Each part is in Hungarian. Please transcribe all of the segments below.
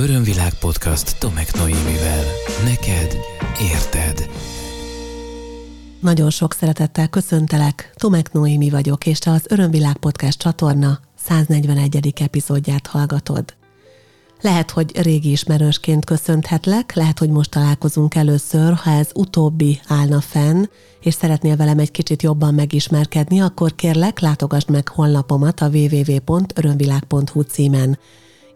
Örömvilág podcast Tomek Noémivel. Neked érted. Nagyon sok szeretettel köszöntelek, Tomek Noémi vagyok, és te az Örömvilág podcast csatorna 141. epizódját hallgatod. Lehet, hogy régi ismerősként köszönthetlek, lehet, hogy most találkozunk először, ha ez utóbbi állna fenn, és szeretnél velem egy kicsit jobban megismerkedni, akkor kérlek, látogasd meg honlapomat a www.örömvilág.hu címen.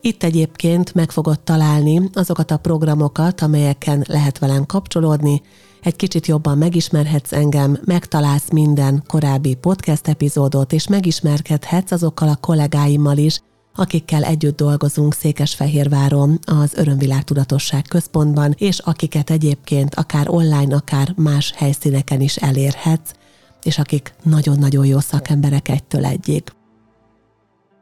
Itt egyébként meg fogod találni azokat a programokat, amelyeken lehet velem kapcsolódni, egy kicsit jobban megismerhetsz engem, megtalálsz minden korábbi podcast epizódot, és megismerkedhetsz azokkal a kollégáimmal is, akikkel együtt dolgozunk Székesfehérváron az Örömvilág Tudatosság Központban, és akiket egyébként akár online, akár más helyszíneken is elérhetsz, és akik nagyon-nagyon jó szakemberek egytől egyig.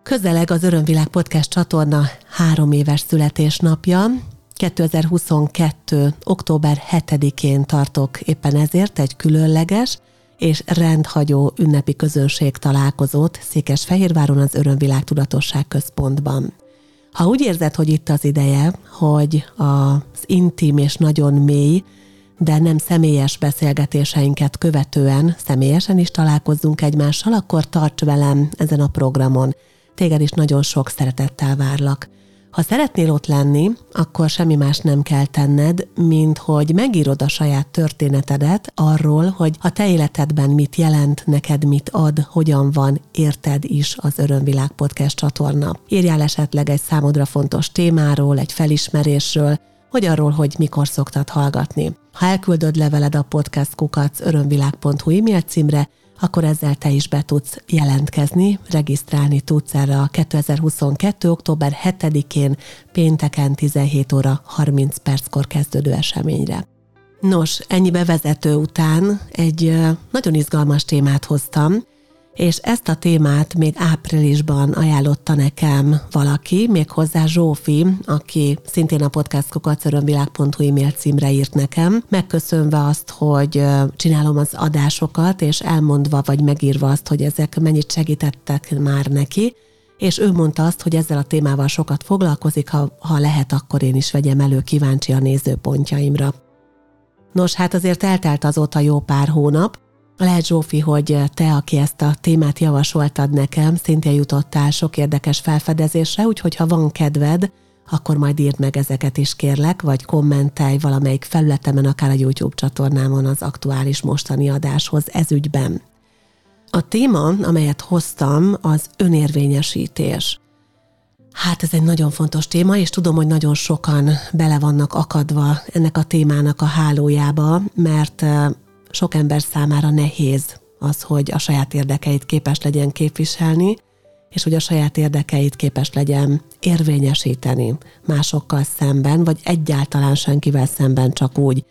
Közeleg az Örömvilág Podcast csatorna három éves születésnapja, 2022. október 7-én tartok éppen ezért egy különleges és rendhagyó ünnepi közönség találkozót Székesfehérváron az Örömvilág Tudatosság Központban. Ha úgy érzed, hogy itt az ideje, hogy az intim és nagyon mély, de nem személyes beszélgetéseinket követően személyesen is találkozzunk egymással, akkor tarts velem ezen a programon. Téged is nagyon sok szeretettel várlak. Ha szeretnél ott lenni, akkor semmi más nem kell tenned, mint hogy megírod a saját történetedet arról, hogy a te életedben mit jelent, neked mit ad, hogyan van, érted is az Örömvilág Podcast csatorna. Írjál esetleg egy számodra fontos témáról, egy felismerésről, vagy arról, hogy mikor szoktad hallgatni. Ha elküldöd leveled a podcastkukac örömvilág.hu e-mail címre, akkor ezzel te is be tudsz jelentkezni, regisztrálni tudsz erre a 2022. október 7-én pénteken 17 óra 30 perckor kezdődő eseményre. Nos, ennyi bevezető után egy nagyon izgalmas témát hoztam, és ezt a témát még áprilisban ajánlotta nekem valaki, méghozzá Zsófi, aki szintén a podcastkokacörömvilág.hu e-mail címre írt nekem, megköszönve azt, hogy csinálom az adásokat, és elmondva vagy megírva azt, hogy ezek mennyit segítettek már neki, és ő mondta azt, hogy ezzel a témával sokat foglalkozik, ha, ha lehet, akkor én is vegyem elő kíváncsi a nézőpontjaimra. Nos, hát azért eltelt azóta jó pár hónap, lehet Zsófi, hogy te, aki ezt a témát javasoltad nekem, szintén jutottál sok érdekes felfedezésre, úgyhogy ha van kedved, akkor majd írd meg ezeket is kérlek, vagy kommentelj valamelyik felületemen, akár a YouTube csatornámon az aktuális mostani adáshoz ezügyben. A téma, amelyet hoztam, az önérvényesítés. Hát ez egy nagyon fontos téma, és tudom, hogy nagyon sokan bele vannak akadva ennek a témának a hálójába, mert sok ember számára nehéz az, hogy a saját érdekeit képes legyen képviselni, és hogy a saját érdekeit képes legyen érvényesíteni másokkal szemben, vagy egyáltalán senkivel szemben csak úgy.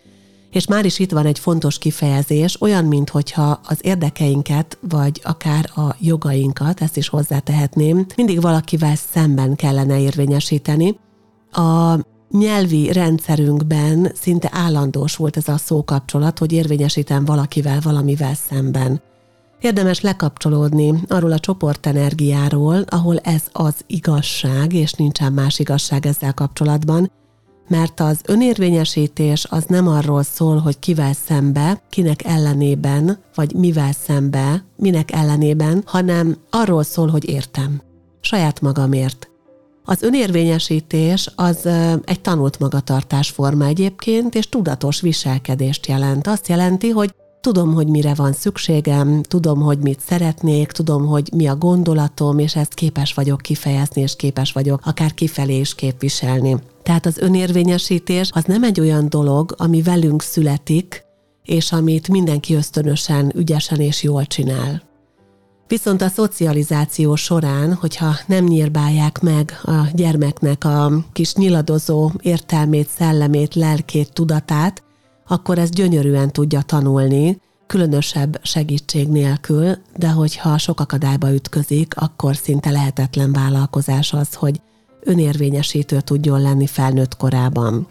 És már is itt van egy fontos kifejezés, olyan, mintha az érdekeinket, vagy akár a jogainkat, ezt is hozzátehetném, mindig valakivel szemben kellene érvényesíteni. A nyelvi rendszerünkben szinte állandós volt ez a szókapcsolat, hogy érvényesítem valakivel, valamivel szemben. Érdemes lekapcsolódni arról a csoportenergiáról, ahol ez az igazság, és nincsen más igazság ezzel kapcsolatban, mert az önérvényesítés az nem arról szól, hogy kivel szembe, kinek ellenében, vagy mivel szembe, minek ellenében, hanem arról szól, hogy értem. Saját magamért. Az önérvényesítés az egy tanult magatartás forma egyébként, és tudatos viselkedést jelent. Azt jelenti, hogy tudom, hogy mire van szükségem, tudom, hogy mit szeretnék, tudom, hogy mi a gondolatom, és ezt képes vagyok kifejezni, és képes vagyok akár kifelé is képviselni. Tehát az önérvényesítés az nem egy olyan dolog, ami velünk születik, és amit mindenki ösztönösen, ügyesen és jól csinál. Viszont a szocializáció során, hogyha nem nyírbálják meg a gyermeknek a kis nyiladozó értelmét, szellemét, lelkét, tudatát, akkor ez gyönyörűen tudja tanulni, különösebb segítség nélkül, de hogyha sok akadályba ütközik, akkor szinte lehetetlen vállalkozás az, hogy önérvényesítő tudjon lenni felnőtt korában.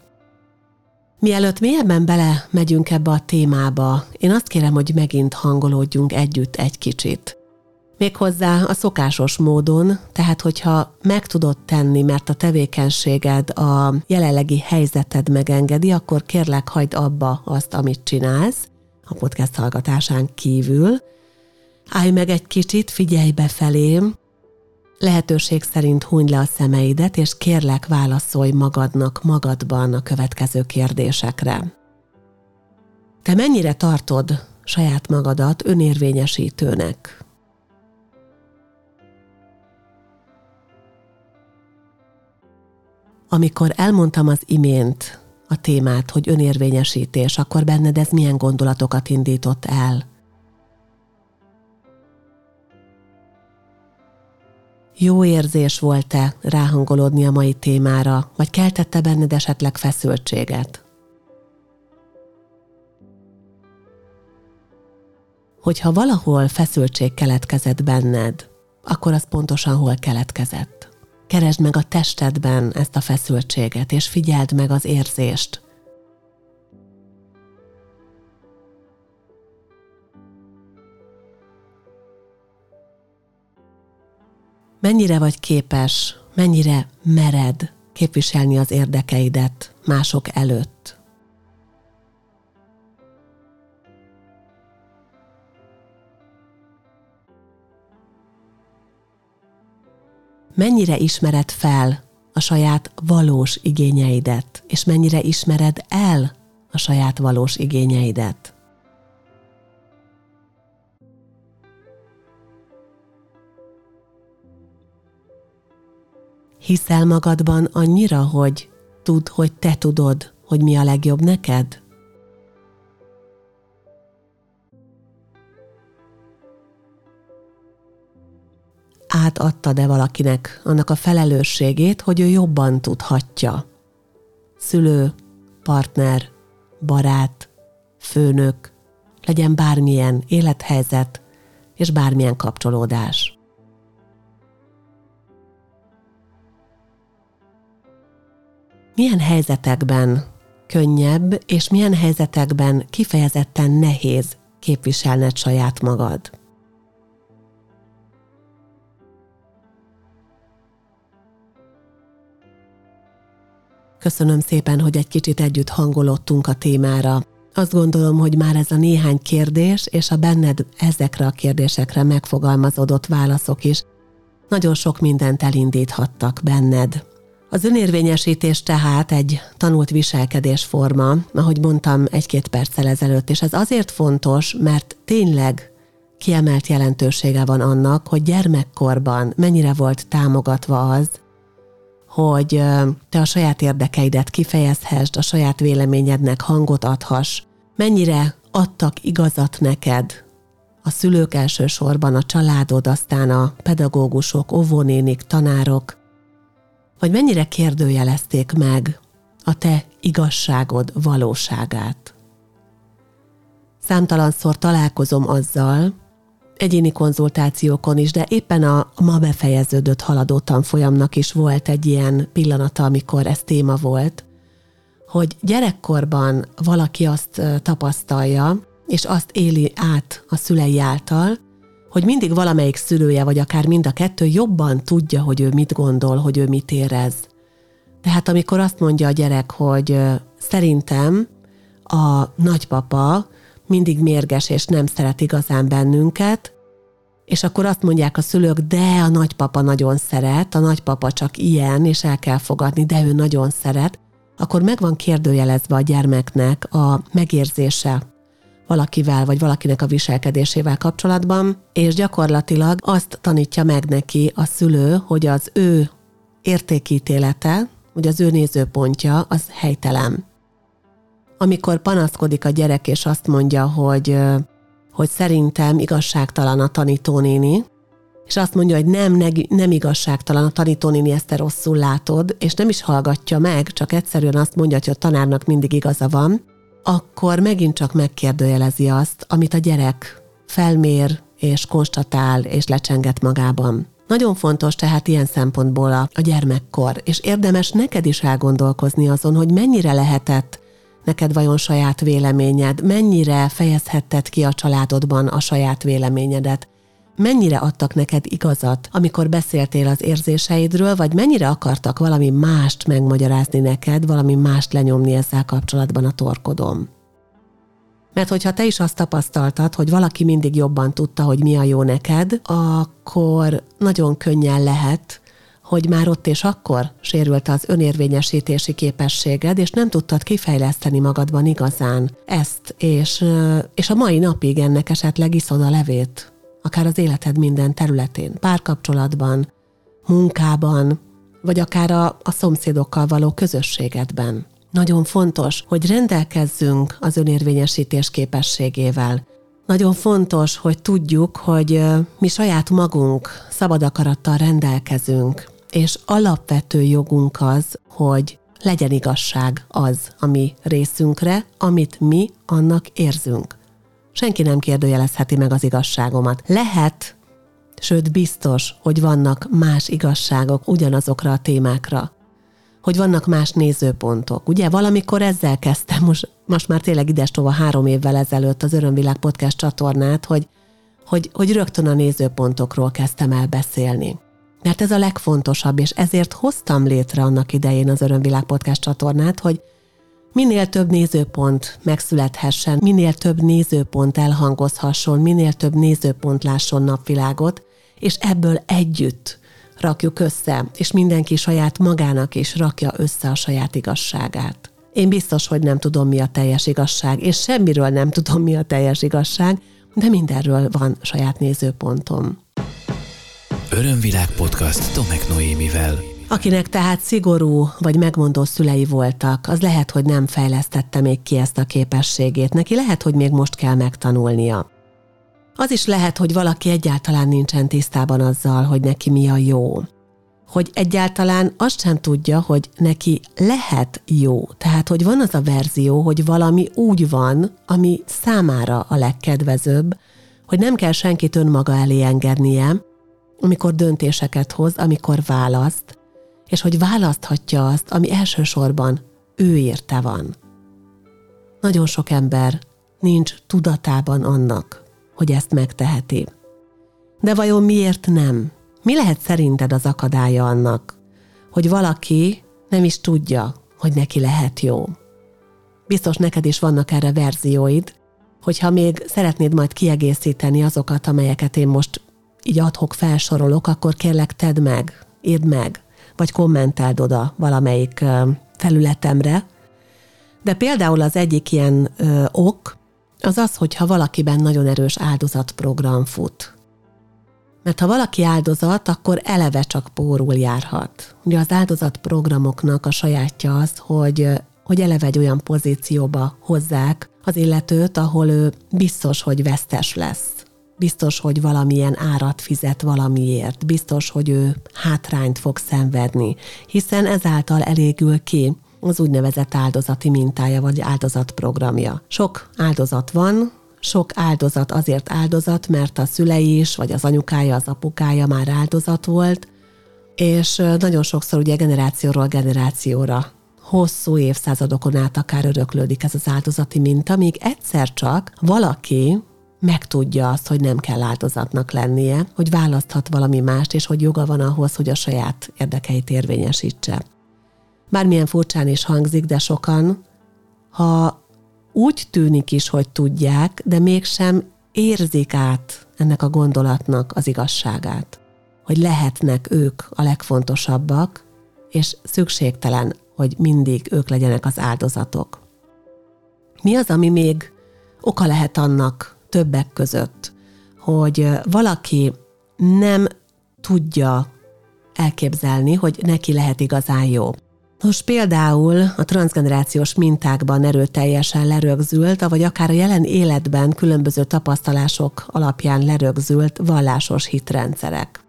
Mielőtt mélyebben bele megyünk ebbe a témába, én azt kérem, hogy megint hangolódjunk együtt egy kicsit. Méghozzá a szokásos módon, tehát hogyha meg tudod tenni, mert a tevékenységed a jelenlegi helyzeted megengedi, akkor kérlek hagyd abba azt, amit csinálsz, a podcast hallgatásán kívül. Állj meg egy kicsit, figyelj befelém, lehetőség szerint hunyd le a szemeidet, és kérlek válaszolj magadnak, magadban a következő kérdésekre. Te mennyire tartod saját magadat önérvényesítőnek? Amikor elmondtam az imént a témát, hogy önérvényesítés, akkor benned ez milyen gondolatokat indított el? Jó érzés volt-e ráhangolódni a mai témára, vagy keltette benned esetleg feszültséget? Hogyha valahol feszültség keletkezett benned, akkor az pontosan hol keletkezett? Keresd meg a testedben ezt a feszültséget, és figyeld meg az érzést. Mennyire vagy képes, mennyire mered képviselni az érdekeidet mások előtt? Mennyire ismered fel a saját valós igényeidet, és mennyire ismered el a saját valós igényeidet. Hiszel magadban annyira, hogy tudd, hogy te tudod, hogy mi a legjobb neked? Átadtad-e valakinek annak a felelősségét, hogy ő jobban tudhatja. Szülő, partner, barát, főnök, legyen bármilyen élethelyzet és bármilyen kapcsolódás. Milyen helyzetekben könnyebb, és milyen helyzetekben kifejezetten nehéz képviselned saját magad? Köszönöm szépen, hogy egy kicsit együtt hangolottunk a témára. Azt gondolom, hogy már ez a néhány kérdés és a benned ezekre a kérdésekre megfogalmazódott válaszok is nagyon sok mindent elindíthattak benned. Az önérvényesítés tehát egy tanult viselkedésforma, ahogy mondtam egy-két perccel ezelőtt, és ez azért fontos, mert tényleg kiemelt jelentősége van annak, hogy gyermekkorban mennyire volt támogatva az, hogy te a saját érdekeidet kifejezhessd, a saját véleményednek hangot adhass, mennyire adtak igazat neked a szülők elsősorban, a családod, aztán a pedagógusok, óvónénik, tanárok, vagy mennyire kérdőjelezték meg a te igazságod valóságát. Számtalanszor találkozom azzal, egyéni konzultációkon is, de éppen a ma befejeződött haladó tanfolyamnak is volt egy ilyen pillanata, amikor ez téma volt, hogy gyerekkorban valaki azt tapasztalja, és azt éli át a szülei által, hogy mindig valamelyik szülője, vagy akár mind a kettő jobban tudja, hogy ő mit gondol, hogy ő mit érez. Tehát amikor azt mondja a gyerek, hogy szerintem a nagypapa mindig mérges és nem szeret igazán bennünket, és akkor azt mondják a szülők, de a nagypapa nagyon szeret, a nagypapa csak ilyen, és el kell fogadni, de ő nagyon szeret, akkor meg van kérdőjelezve a gyermeknek a megérzése valakivel, vagy valakinek a viselkedésével kapcsolatban, és gyakorlatilag azt tanítja meg neki a szülő, hogy az ő értékítélete, hogy az ő nézőpontja az helytelen amikor panaszkodik a gyerek, és azt mondja, hogy, hogy szerintem igazságtalan a tanítónéni, és azt mondja, hogy nem, ne, nem igazságtalan a tanítónéni, ezt te rosszul látod, és nem is hallgatja meg, csak egyszerűen azt mondja, hogy a tanárnak mindig igaza van, akkor megint csak megkérdőjelezi azt, amit a gyerek felmér, és konstatál, és lecsenget magában. Nagyon fontos tehát ilyen szempontból a, a gyermekkor, és érdemes neked is elgondolkozni azon, hogy mennyire lehetett neked vajon saját véleményed, mennyire fejezhetted ki a családodban a saját véleményedet, mennyire adtak neked igazat, amikor beszéltél az érzéseidről, vagy mennyire akartak valami mást megmagyarázni neked, valami mást lenyomni ezzel kapcsolatban a torkodom. Mert hogyha te is azt tapasztaltad, hogy valaki mindig jobban tudta, hogy mi a jó neked, akkor nagyon könnyen lehet, hogy már ott és akkor sérült az önérvényesítési képességed, és nem tudtad kifejleszteni magadban igazán ezt, és, és a mai napig ennek esetleg iszod a levét, akár az életed minden területén, párkapcsolatban, munkában, vagy akár a, a szomszédokkal való közösségedben. Nagyon fontos, hogy rendelkezzünk az önérvényesítés képességével. Nagyon fontos, hogy tudjuk, hogy mi saját magunk szabad akarattal rendelkezünk, és alapvető jogunk az, hogy legyen igazság az, ami részünkre, amit mi annak érzünk. Senki nem kérdőjelezheti meg az igazságomat. Lehet, sőt biztos, hogy vannak más igazságok ugyanazokra a témákra hogy vannak más nézőpontok. Ugye valamikor ezzel kezdtem, most, most már tényleg idestova három évvel ezelőtt az Örömvilág Podcast csatornát, hogy, hogy, hogy rögtön a nézőpontokról kezdtem el beszélni. Mert ez a legfontosabb, és ezért hoztam létre annak idején az Örömvilág Podcast csatornát, hogy minél több nézőpont megszülethessen, minél több nézőpont elhangozhasson, minél több nézőpont lásson napvilágot, és ebből együtt rakjuk össze, és mindenki saját magának is rakja össze a saját igazságát. Én biztos, hogy nem tudom, mi a teljes igazság, és semmiről nem tudom, mi a teljes igazság, de mindenről van saját nézőpontom. Örömvilág podcast Tomek Noémivel. Akinek tehát szigorú vagy megmondó szülei voltak, az lehet, hogy nem fejlesztette még ki ezt a képességét. Neki lehet, hogy még most kell megtanulnia. Az is lehet, hogy valaki egyáltalán nincsen tisztában azzal, hogy neki mi a jó. Hogy egyáltalán azt sem tudja, hogy neki lehet jó. Tehát, hogy van az a verzió, hogy valami úgy van, ami számára a legkedvezőbb, hogy nem kell senkit önmaga elé engednie, amikor döntéseket hoz, amikor választ, és hogy választhatja azt, ami elsősorban ő érte van. Nagyon sok ember nincs tudatában annak, hogy ezt megteheti. De vajon miért nem? Mi lehet szerinted az akadálya annak, hogy valaki nem is tudja, hogy neki lehet jó? Biztos neked is vannak erre verzióid, hogyha még szeretnéd majd kiegészíteni azokat, amelyeket én most így adhok felsorolok, akkor kérlek tedd meg, írd meg, vagy kommenteld oda valamelyik felületemre. De például az egyik ilyen ö, ok, az az, hogyha valakiben nagyon erős áldozatprogram fut. Mert ha valaki áldozat, akkor eleve csak pórul járhat. Ugye az áldozatprogramoknak a sajátja az, hogy, hogy eleve egy olyan pozícióba hozzák az illetőt, ahol ő biztos, hogy vesztes lesz. Biztos, hogy valamilyen árat fizet valamiért. Biztos, hogy ő hátrányt fog szenvedni, hiszen ezáltal elégül ki az úgynevezett áldozati mintája vagy áldozatprogramja. Sok áldozat van, sok áldozat azért áldozat, mert a szülei is, vagy az anyukája, az apukája már áldozat volt, és nagyon sokszor ugye generációról generációra hosszú évszázadokon át akár öröklődik ez az áldozati minta, míg egyszer csak valaki megtudja azt, hogy nem kell áldozatnak lennie, hogy választhat valami mást, és hogy joga van ahhoz, hogy a saját érdekeit érvényesítse bármilyen furcsán is hangzik, de sokan, ha úgy tűnik is, hogy tudják, de mégsem érzik át ennek a gondolatnak az igazságát, hogy lehetnek ők a legfontosabbak, és szükségtelen, hogy mindig ők legyenek az áldozatok. Mi az, ami még oka lehet annak többek között, hogy valaki nem tudja elképzelni, hogy neki lehet igazán jó. Most például a transgenerációs mintákban erőteljesen lerögzült, vagy akár a jelen életben különböző tapasztalások alapján lerögzült vallásos hitrendszerek.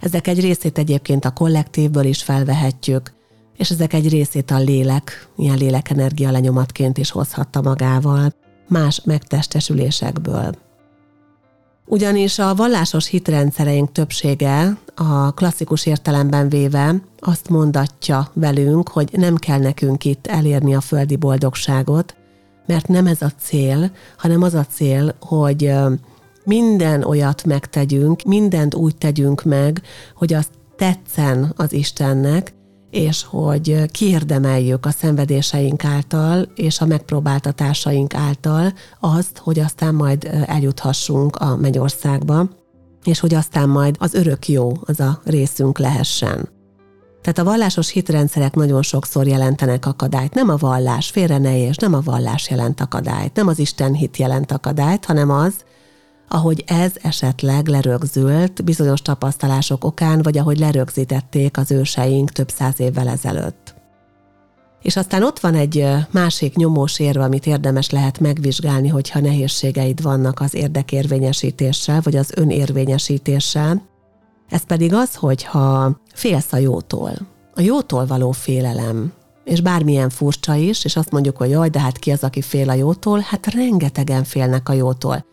Ezek egy részét egyébként a kollektívből is felvehetjük, és ezek egy részét a lélek, ilyen lélekenergia lenyomatként is hozhatta magával, más megtestesülésekből. Ugyanis a vallásos hitrendszereink többsége a klasszikus értelemben véve azt mondatja velünk, hogy nem kell nekünk itt elérni a földi boldogságot, mert nem ez a cél, hanem az a cél, hogy minden olyat megtegyünk, mindent úgy tegyünk meg, hogy azt tetszen az Istennek, és hogy kiérdemeljük a szenvedéseink által és a megpróbáltatásaink által azt, hogy aztán majd eljuthassunk a mennyországba, és hogy aztán majd az örök jó az a részünk lehessen. Tehát a vallásos hitrendszerek nagyon sokszor jelentenek akadályt. Nem a vallás, félre ne és nem a vallás jelent akadályt, nem az Isten hit jelent akadályt, hanem az, ahogy ez esetleg lerögzült bizonyos tapasztalások okán, vagy ahogy lerögzítették az őseink több száz évvel ezelőtt. És aztán ott van egy másik nyomós érve, amit érdemes lehet megvizsgálni, hogyha nehézségeid vannak az érdekérvényesítéssel, vagy az önérvényesítéssel. Ez pedig az, hogyha félsz a jótól. A jótól való félelem, és bármilyen furcsa is, és azt mondjuk, hogy jaj, de hát ki az, aki fél a jótól? Hát rengetegen félnek a jótól.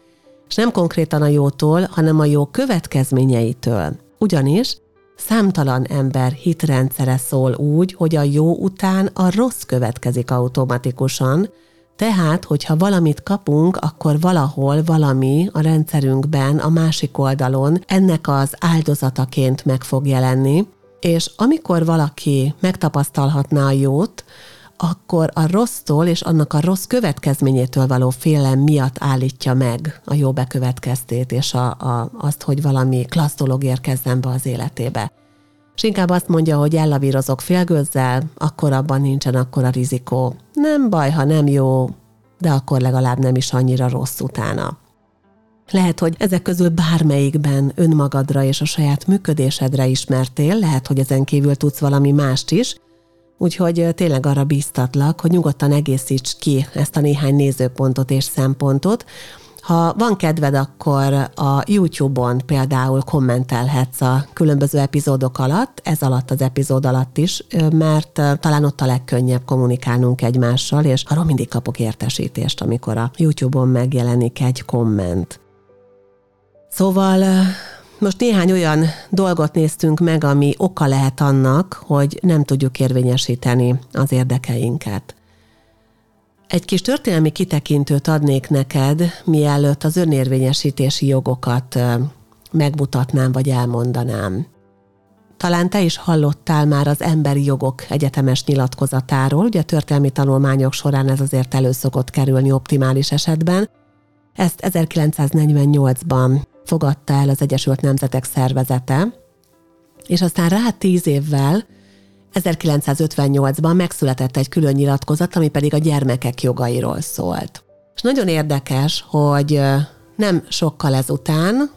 És nem konkrétan a jótól, hanem a jó következményeitől. Ugyanis számtalan ember hitrendszere szól úgy, hogy a jó után a rossz következik automatikusan, tehát, hogyha valamit kapunk, akkor valahol valami a rendszerünkben, a másik oldalon ennek az áldozataként meg fog jelenni, és amikor valaki megtapasztalhatná a jót, akkor a rossztól és annak a rossz következményétől való félelem miatt állítja meg a jó bekövetkeztét, és a, a, azt, hogy valami klassz dolog érkezzen be az életébe. És inkább azt mondja, hogy ellavírozok félgőzzel, akkor abban nincsen akkora rizikó. Nem baj, ha nem jó, de akkor legalább nem is annyira rossz utána. Lehet, hogy ezek közül bármelyikben önmagadra és a saját működésedre ismertél, lehet, hogy ezen kívül tudsz valami mást is, Úgyhogy tényleg arra bíztatlak, hogy nyugodtan egészíts ki ezt a néhány nézőpontot és szempontot. Ha van kedved, akkor a YouTube-on például kommentelhetsz a különböző epizódok alatt, ez alatt az epizód alatt is, mert talán ott a legkönnyebb kommunikálnunk egymással, és arról mindig kapok értesítést, amikor a YouTube-on megjelenik egy komment. Szóval most néhány olyan dolgot néztünk meg, ami oka lehet annak, hogy nem tudjuk érvényesíteni az érdekeinket. Egy kis történelmi kitekintőt adnék neked, mielőtt az önérvényesítési jogokat megmutatnám vagy elmondanám. Talán te is hallottál már az emberi jogok egyetemes nyilatkozatáról, ugye történelmi tanulmányok során ez azért elő szokott kerülni optimális esetben. Ezt 1948-ban fogadta el az Egyesült Nemzetek Szervezete, és aztán rá tíz évvel 1958-ban megszületett egy külön nyilatkozat, ami pedig a gyermekek jogairól szólt. És nagyon érdekes, hogy nem sokkal ezután,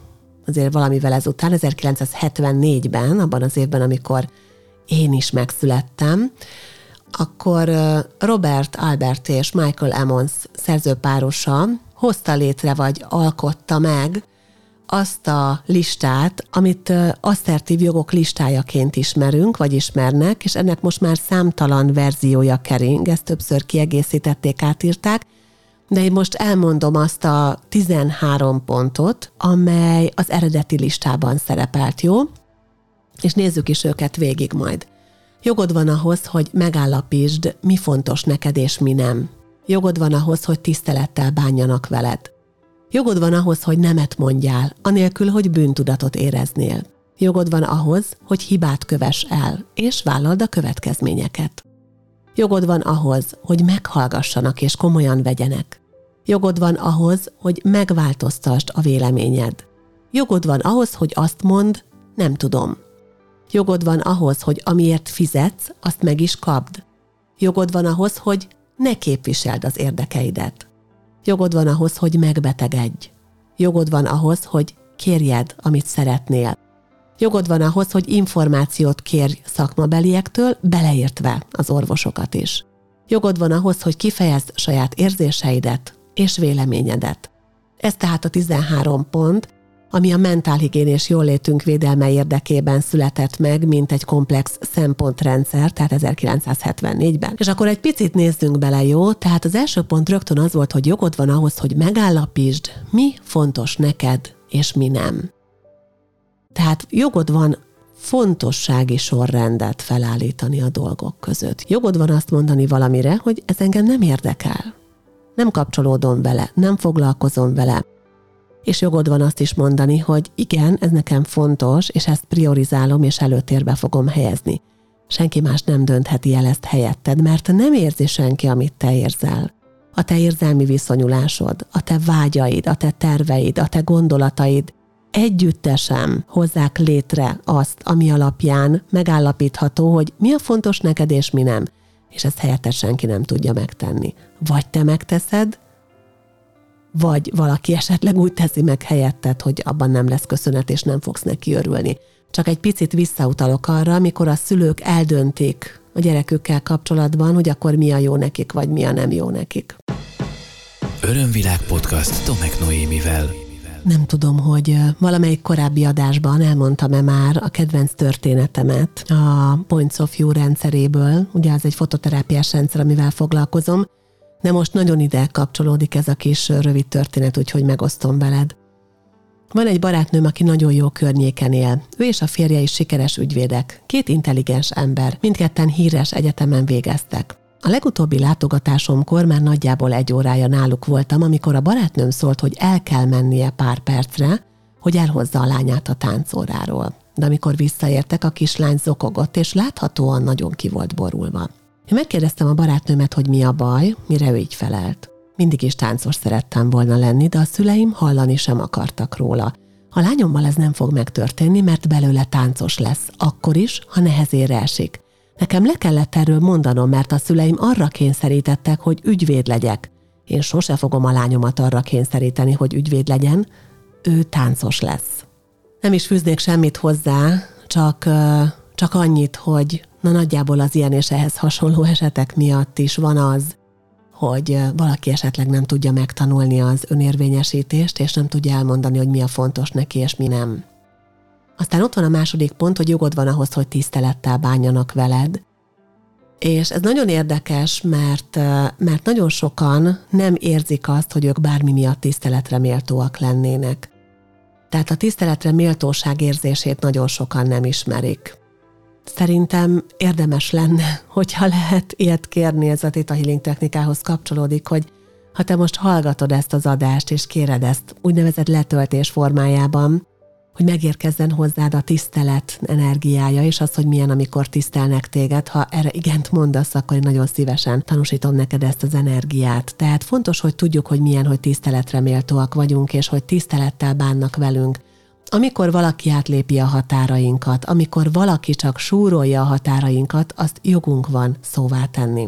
azért valamivel ezután, 1974-ben, abban az évben, amikor én is megszülettem, akkor Robert Albert és Michael Emmons szerzőpárosa hozta létre, vagy alkotta meg azt a listát, amit asszertív jogok listájaként ismerünk, vagy ismernek, és ennek most már számtalan verziója kering, ezt többször kiegészítették, átírták, de én most elmondom azt a 13 pontot, amely az eredeti listában szerepelt, jó? És nézzük is őket végig majd. Jogod van ahhoz, hogy megállapítsd, mi fontos neked és mi nem. Jogod van ahhoz, hogy tisztelettel bánjanak veled. Jogod van ahhoz, hogy nemet mondjál, anélkül, hogy bűntudatot éreznél. Jogod van ahhoz, hogy hibát kövess el, és vállald a következményeket. Jogod van ahhoz, hogy meghallgassanak és komolyan vegyenek. Jogod van ahhoz, hogy megváltoztasd a véleményed. Jogod van ahhoz, hogy azt mond, nem tudom. Jogod van ahhoz, hogy amiért fizetsz, azt meg is kapd. Jogod van ahhoz, hogy ne képviseld az érdekeidet. Jogod van ahhoz, hogy megbetegedj. Jogod van ahhoz, hogy kérjed, amit szeretnél. Jogod van ahhoz, hogy információt kérj szakmabeliektől, beleértve az orvosokat is. Jogod van ahhoz, hogy kifejezd saját érzéseidet és véleményedet. Ez tehát a 13 pont, ami a mentálhigién és jólétünk védelme érdekében született meg, mint egy komplex szempontrendszer, tehát 1974-ben. És akkor egy picit nézzünk bele, jó? Tehát az első pont rögtön az volt, hogy jogod van ahhoz, hogy megállapítsd, mi fontos neked, és mi nem. Tehát jogod van fontossági sorrendet felállítani a dolgok között. Jogod van azt mondani valamire, hogy ez engem nem érdekel. Nem kapcsolódom vele, nem foglalkozom vele, és jogod van azt is mondani, hogy igen, ez nekem fontos, és ezt priorizálom, és előtérbe fogom helyezni. Senki más nem döntheti el ezt helyetted, mert nem érzi senki, amit te érzel. A te érzelmi viszonyulásod, a te vágyaid, a te terveid, a te gondolataid együttesen hozzák létre azt, ami alapján megállapítható, hogy mi a fontos neked és mi nem. És ezt helyette senki nem tudja megtenni. Vagy te megteszed, vagy valaki esetleg úgy teszi meg helyetted, hogy abban nem lesz köszönet, és nem fogsz neki örülni. Csak egy picit visszautalok arra, amikor a szülők eldöntik a gyerekükkel kapcsolatban, hogy akkor mi a jó nekik, vagy mi a nem jó nekik. Örömvilág podcast Tomek Noémivel. Nem tudom, hogy valamelyik korábbi adásban elmondtam-e már a kedvenc történetemet a Points of View rendszeréből. Ugye az egy fototerápiás rendszer, amivel foglalkozom, de most nagyon ide kapcsolódik ez a kis rövid történet, úgyhogy megosztom veled. Van egy barátnőm, aki nagyon jó környéken él. Ő és a férje is sikeres ügyvédek. Két intelligens ember, mindketten híres egyetemen végeztek. A legutóbbi látogatásomkor már nagyjából egy órája náluk voltam, amikor a barátnőm szólt, hogy el kell mennie pár percre, hogy elhozza a lányát a táncóráról. De amikor visszaértek, a kislány zokogott, és láthatóan nagyon ki volt borulva. Én megkérdeztem a barátnőmet, hogy mi a baj, mire ő így felelt. Mindig is táncos szerettem volna lenni, de a szüleim hallani sem akartak róla. A lányommal ez nem fog megtörténni, mert belőle táncos lesz, akkor is, ha nehezére esik. Nekem le kellett erről mondanom, mert a szüleim arra kényszerítettek, hogy ügyvéd legyek. Én sose fogom a lányomat arra kényszeríteni, hogy ügyvéd legyen, ő táncos lesz. Nem is fűznék semmit hozzá, csak, csak annyit, hogy na nagyjából az ilyen és ehhez hasonló esetek miatt is van az, hogy valaki esetleg nem tudja megtanulni az önérvényesítést, és nem tudja elmondani, hogy mi a fontos neki, és mi nem. Aztán ott van a második pont, hogy jogod van ahhoz, hogy tisztelettel bánjanak veled. És ez nagyon érdekes, mert, mert nagyon sokan nem érzik azt, hogy ők bármi miatt tiszteletre méltóak lennének. Tehát a tiszteletre méltóság érzését nagyon sokan nem ismerik. Szerintem érdemes lenne, hogyha lehet ilyet kérni, ez a Theta Healing technikához kapcsolódik, hogy ha te most hallgatod ezt az adást, és kéred ezt úgynevezett letöltés formájában, hogy megérkezzen hozzád a tisztelet energiája, és az, hogy milyen, amikor tisztelnek téged. Ha erre igent mondasz, akkor én nagyon szívesen tanúsítom neked ezt az energiát. Tehát fontos, hogy tudjuk, hogy milyen, hogy tiszteletre méltóak vagyunk, és hogy tisztelettel bánnak velünk. Amikor valaki átlépi a határainkat, amikor valaki csak súrolja a határainkat, azt jogunk van szóvá tenni.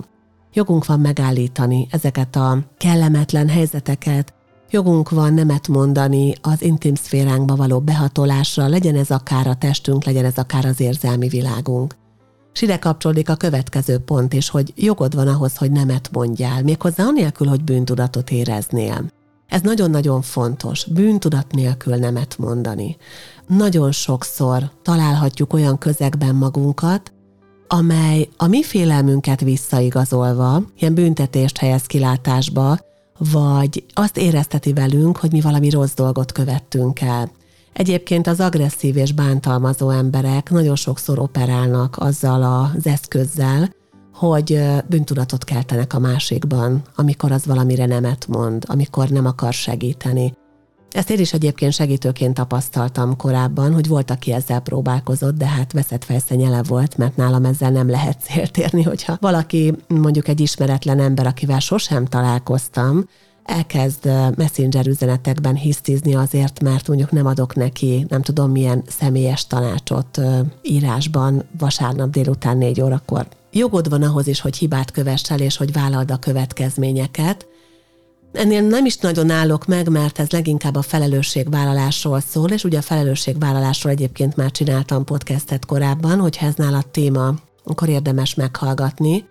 Jogunk van megállítani ezeket a kellemetlen helyzeteket, Jogunk van nemet mondani az intim szféránkba való behatolásra, legyen ez akár a testünk, legyen ez akár az érzelmi világunk. És ide kapcsolódik a következő pont is, hogy jogod van ahhoz, hogy nemet mondjál, méghozzá anélkül, hogy bűntudatot éreznél. Ez nagyon-nagyon fontos, bűntudat nélkül nemet mondani. Nagyon sokszor találhatjuk olyan közegben magunkat, amely a mi félelmünket visszaigazolva, ilyen büntetést helyez kilátásba, vagy azt érezteti velünk, hogy mi valami rossz dolgot követtünk el. Egyébként az agresszív és bántalmazó emberek nagyon sokszor operálnak azzal az eszközzel, hogy bűntudatot keltenek a másikban, amikor az valamire nemet mond, amikor nem akar segíteni. Ezt én is egyébként segítőként tapasztaltam korábban, hogy volt, aki ezzel próbálkozott, de hát veszett fejszenyele volt, mert nálam ezzel nem lehet célt érni, hogyha valaki mondjuk egy ismeretlen ember, akivel sosem találkoztam, elkezd messenger üzenetekben hisztizni azért, mert mondjuk nem adok neki nem tudom milyen személyes tanácsot írásban vasárnap délután négy órakor. Jogod van ahhoz is, hogy hibát kövess el, és hogy vállald a következményeket, Ennél nem is nagyon állok meg, mert ez leginkább a felelősségvállalásról szól, és ugye a felelősségvállalásról egyébként már csináltam podcastet korábban, hogyha ez nálad téma, akkor érdemes meghallgatni,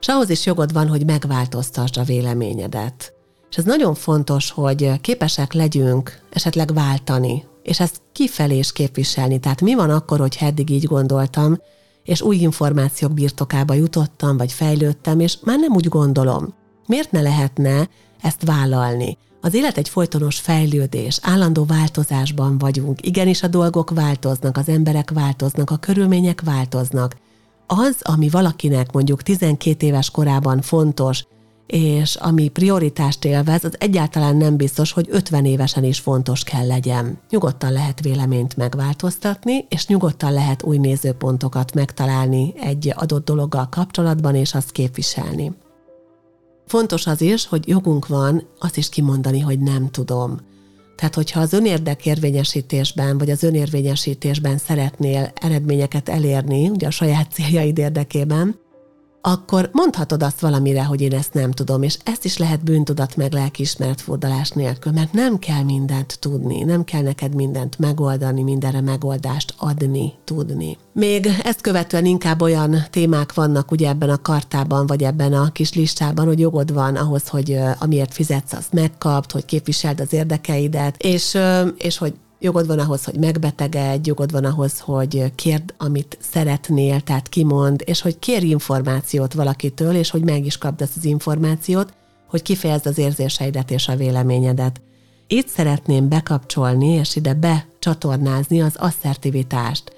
és ahhoz is jogod van, hogy megváltoztasd a véleményedet. És ez nagyon fontos, hogy képesek legyünk esetleg váltani, és ezt kifelé is képviselni. Tehát mi van akkor, hogy eddig így gondoltam, és új információk birtokába jutottam, vagy fejlődtem, és már nem úgy gondolom. Miért ne lehetne ezt vállalni. Az élet egy folytonos fejlődés, állandó változásban vagyunk. Igenis a dolgok változnak, az emberek változnak, a körülmények változnak. Az, ami valakinek mondjuk 12 éves korában fontos, és ami prioritást élvez, az egyáltalán nem biztos, hogy 50 évesen is fontos kell legyen. Nyugodtan lehet véleményt megváltoztatni, és nyugodtan lehet új nézőpontokat megtalálni egy adott dologgal kapcsolatban, és azt képviselni. Fontos az is, hogy jogunk van azt is kimondani, hogy nem tudom. Tehát, hogyha az önérdekérvényesítésben, vagy az önérvényesítésben szeretnél eredményeket elérni, ugye a saját céljaid érdekében, akkor mondhatod azt valamire, hogy én ezt nem tudom, és ezt is lehet bűntudat meg lelkiismeret fordulás nélkül, mert nem kell mindent tudni, nem kell neked mindent megoldani, mindenre megoldást adni, tudni. Még ezt követően inkább olyan témák vannak ugye ebben a kartában, vagy ebben a kis listában, hogy jogod van ahhoz, hogy amiért fizetsz, azt megkapt, hogy képviseld az érdekeidet, és, és hogy jogod van ahhoz, hogy megbetegedj, jogod van ahhoz, hogy kérd, amit szeretnél, tehát kimond, és hogy kérj információt valakitől, és hogy meg is kapd ezt az információt, hogy kifejezd az érzéseidet és a véleményedet. Itt szeretném bekapcsolni, és ide becsatornázni az asszertivitást.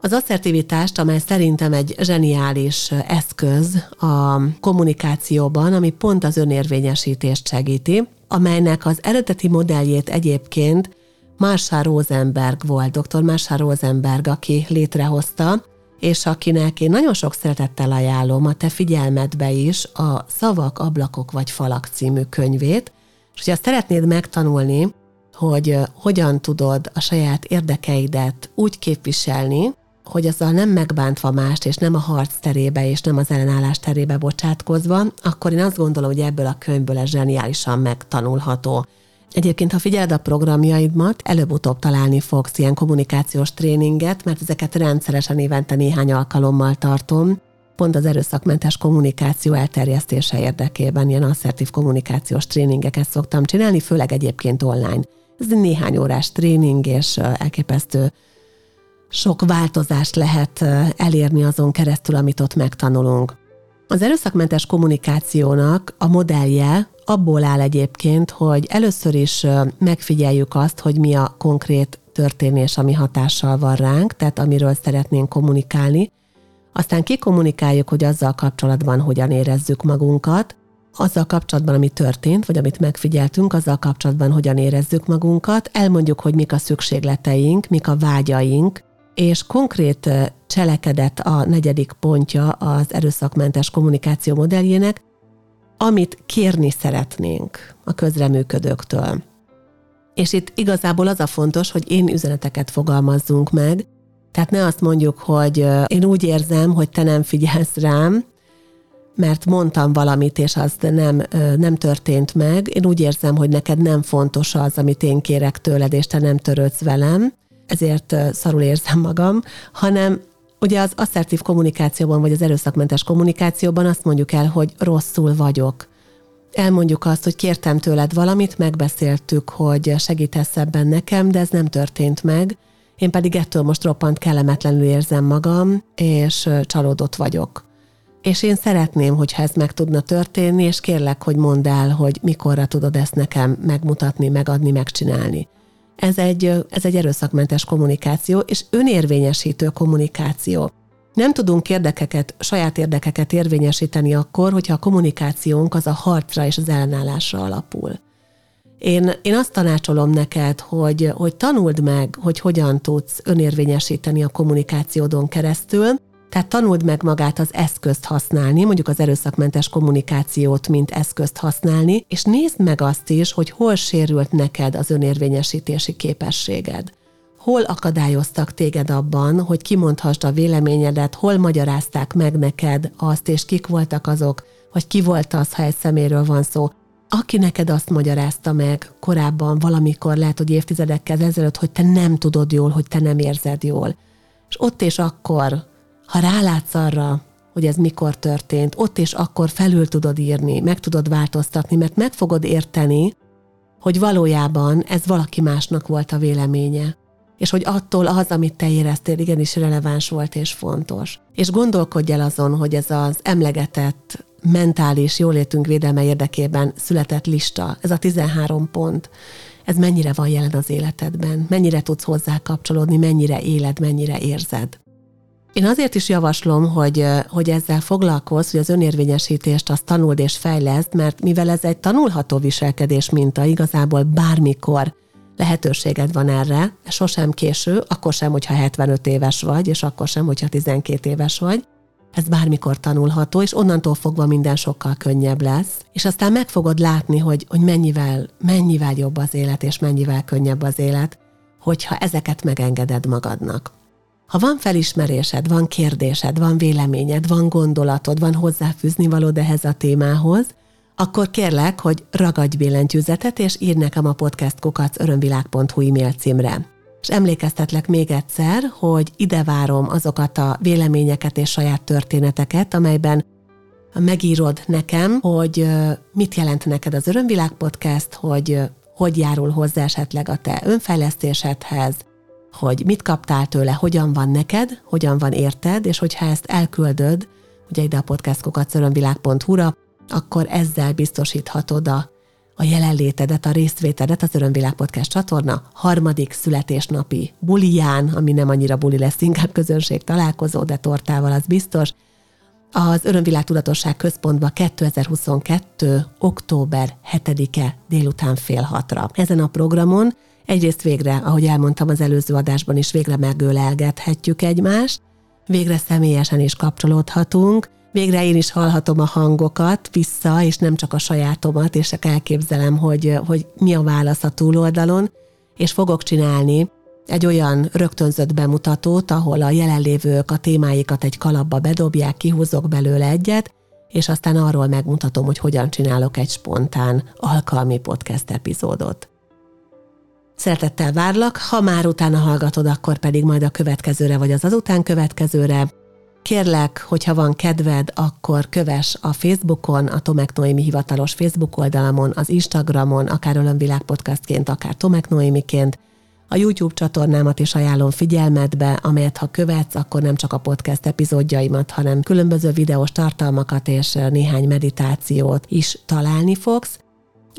Az asszertivitást, amely szerintem egy zseniális eszköz a kommunikációban, ami pont az önérvényesítést segíti, amelynek az eredeti modelljét egyébként Marshall Rosenberg volt, dr. Marshall Rosenberg, aki létrehozta, és akinek én nagyon sok szeretettel ajánlom a te figyelmedbe is a Szavak, ablakok vagy falak című könyvét, és hogyha szeretnéd megtanulni, hogy hogyan tudod a saját érdekeidet úgy képviselni, hogy azzal nem megbántva mást, és nem a harc terébe, és nem az ellenállás terébe bocsátkozva, akkor én azt gondolom, hogy ebből a könyvből ez zseniálisan megtanulható. Egyébként, ha figyeled a programjaimat, előbb-utóbb találni fogsz ilyen kommunikációs tréninget, mert ezeket rendszeresen évente néhány alkalommal tartom, pont az erőszakmentes kommunikáció elterjesztése érdekében ilyen asszertív kommunikációs tréningeket szoktam csinálni, főleg egyébként online. Ez néhány órás tréning, és elképesztő sok változást lehet elérni azon keresztül, amit ott megtanulunk. Az erőszakmentes kommunikációnak a modellje abból áll egyébként, hogy először is megfigyeljük azt, hogy mi a konkrét történés, ami hatással van ránk, tehát amiről szeretnénk kommunikálni, aztán kikommunikáljuk, hogy azzal kapcsolatban hogyan érezzük magunkat, azzal kapcsolatban, ami történt, vagy amit megfigyeltünk, azzal kapcsolatban hogyan érezzük magunkat, elmondjuk, hogy mik a szükségleteink, mik a vágyaink, és konkrét cselekedet a negyedik pontja az erőszakmentes kommunikáció modelljének, amit kérni szeretnénk a közreműködőktől. És itt igazából az a fontos, hogy én üzeneteket fogalmazzunk meg, tehát ne azt mondjuk, hogy én úgy érzem, hogy te nem figyelsz rám, mert mondtam valamit, és az nem, nem történt meg. Én úgy érzem, hogy neked nem fontos az, amit én kérek tőled, és te nem törődsz velem, ezért szarul érzem magam, hanem Ugye az asszertív kommunikációban, vagy az erőszakmentes kommunikációban azt mondjuk el, hogy rosszul vagyok. Elmondjuk azt, hogy kértem tőled valamit, megbeszéltük, hogy segítesz ebben nekem, de ez nem történt meg. Én pedig ettől most roppant kellemetlenül érzem magam, és csalódott vagyok. És én szeretném, hogyha ez meg tudna történni, és kérlek, hogy mondd el, hogy mikorra tudod ezt nekem megmutatni, megadni, megcsinálni. Ez egy, ez egy erőszakmentes kommunikáció, és önérvényesítő kommunikáció. Nem tudunk érdekeket, saját érdekeket érvényesíteni akkor, hogyha a kommunikációnk az a harcra és az ellenállásra alapul. Én, én azt tanácsolom neked, hogy, hogy tanuld meg, hogy hogyan tudsz önérvényesíteni a kommunikációdon keresztül, tehát tanuld meg magát az eszközt használni, mondjuk az erőszakmentes kommunikációt, mint eszközt használni, és nézd meg azt is, hogy hol sérült neked az önérvényesítési képességed. Hol akadályoztak téged abban, hogy kimondhassd a véleményedet, hol magyarázták meg neked azt, és kik voltak azok, vagy ki volt az, ha egy szeméről van szó, aki neked azt magyarázta meg korábban, valamikor, lehet, hogy évtizedekkel ezelőtt, hogy te nem tudod jól, hogy te nem érzed jól. És ott és akkor ha rálátsz arra, hogy ez mikor történt, ott és akkor felül tudod írni, meg tudod változtatni, mert meg fogod érteni, hogy valójában ez valaki másnak volt a véleménye. És hogy attól az, amit te éreztél, igenis releváns volt és fontos. És gondolkodj el azon, hogy ez az emlegetett mentális jólétünk védelme érdekében született lista, ez a 13 pont, ez mennyire van jelen az életedben, mennyire tudsz hozzá kapcsolódni, mennyire éled, mennyire érzed. Én azért is javaslom, hogy, hogy ezzel foglalkozz, hogy az önérvényesítést azt tanuld és fejleszd, mert mivel ez egy tanulható viselkedés minta, igazából bármikor lehetőséged van erre, sosem késő, akkor sem, hogyha 75 éves vagy, és akkor sem, hogyha 12 éves vagy. Ez bármikor tanulható, és onnantól fogva minden sokkal könnyebb lesz. És aztán meg fogod látni, hogy, hogy mennyivel, mennyivel jobb az élet, és mennyivel könnyebb az élet, hogyha ezeket megengeded magadnak. Ha van felismerésed, van kérdésed, van véleményed, van gondolatod, van hozzáfűzni valód ehhez a témához, akkor kérlek, hogy ragadj billentyűzetet, és írj nekem a podcastkukac örömvilág.hu e-mail címre. És emlékeztetlek még egyszer, hogy ide várom azokat a véleményeket és saját történeteket, amelyben megírod nekem, hogy mit jelent neked az Örömvilág Podcast, hogy hogy járul hozzá esetleg a te önfejlesztésedhez, hogy mit kaptál tőle, hogyan van neked, hogyan van érted, és hogyha ezt elküldöd, ugye ide a podcastkokat.örömvilág.hu-ra, akkor ezzel biztosíthatod a, a jelenlétedet, a résztvétedet az Örömvilág Podcast csatorna harmadik születésnapi buliján, ami nem annyira buli lesz, inkább közönség találkozó, de tortával az biztos, az Örömvilág Tudatosság Központba 2022. október 7-e délután fél hatra. Ezen a programon egyrészt végre, ahogy elmondtam az előző adásban is, végre megölelgethetjük egymást, végre személyesen is kapcsolódhatunk, végre én is hallhatom a hangokat vissza, és nem csak a sajátomat, és csak elképzelem, hogy, hogy mi a válasz a túloldalon, és fogok csinálni egy olyan rögtönzött bemutatót, ahol a jelenlévők a témáikat egy kalapba bedobják, kihúzok belőle egyet, és aztán arról megmutatom, hogy hogyan csinálok egy spontán alkalmi podcast epizódot. Szeretettel várlak, ha már utána hallgatod, akkor pedig majd a következőre vagy az azután következőre. Kérlek, hogyha van kedved, akkor köves a Facebookon, a Tomek Noémi hivatalos Facebook oldalamon, az Instagramon, akár Ölönvilág podcastként, akár Tomek Noémiként, a YouTube csatornámat is ajánlom figyelmetbe, amelyet ha követsz, akkor nem csak a podcast epizódjaimat, hanem különböző videós tartalmakat és néhány meditációt is találni fogsz,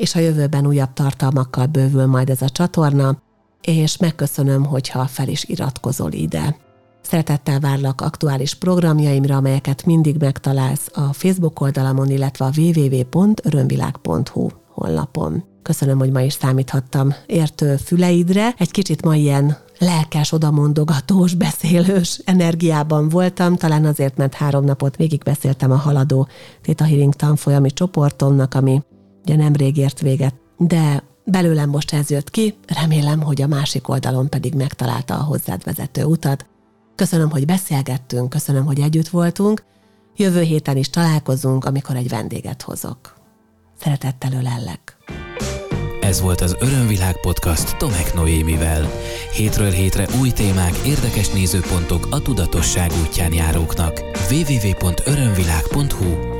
és a jövőben újabb tartalmakkal bővül majd ez a csatorna, és megköszönöm, hogyha fel is iratkozol ide. Szeretettel várlak aktuális programjaimra, amelyeket mindig megtalálsz a Facebook oldalamon, illetve a www.örömvilág.hu honlapon. Köszönöm, hogy ma is számíthattam értő füleidre. Egy kicsit ma ilyen lelkes, odamondogatós, beszélős energiában voltam, talán azért, mert három napot végig beszéltem a haladó Theta Healing tanfolyami csoportomnak, ami ugye nemrég ért véget, de belőlem most ez jött ki, remélem, hogy a másik oldalon pedig megtalálta a hozzád vezető utat. Köszönöm, hogy beszélgettünk, köszönöm, hogy együtt voltunk. Jövő héten is találkozunk, amikor egy vendéget hozok. Szeretettel ölellek. Ez volt az Örömvilág podcast Tomek Noémivel. Hétről hétre új témák, érdekes nézőpontok a tudatosság útján járóknak. www.örömvilág.hu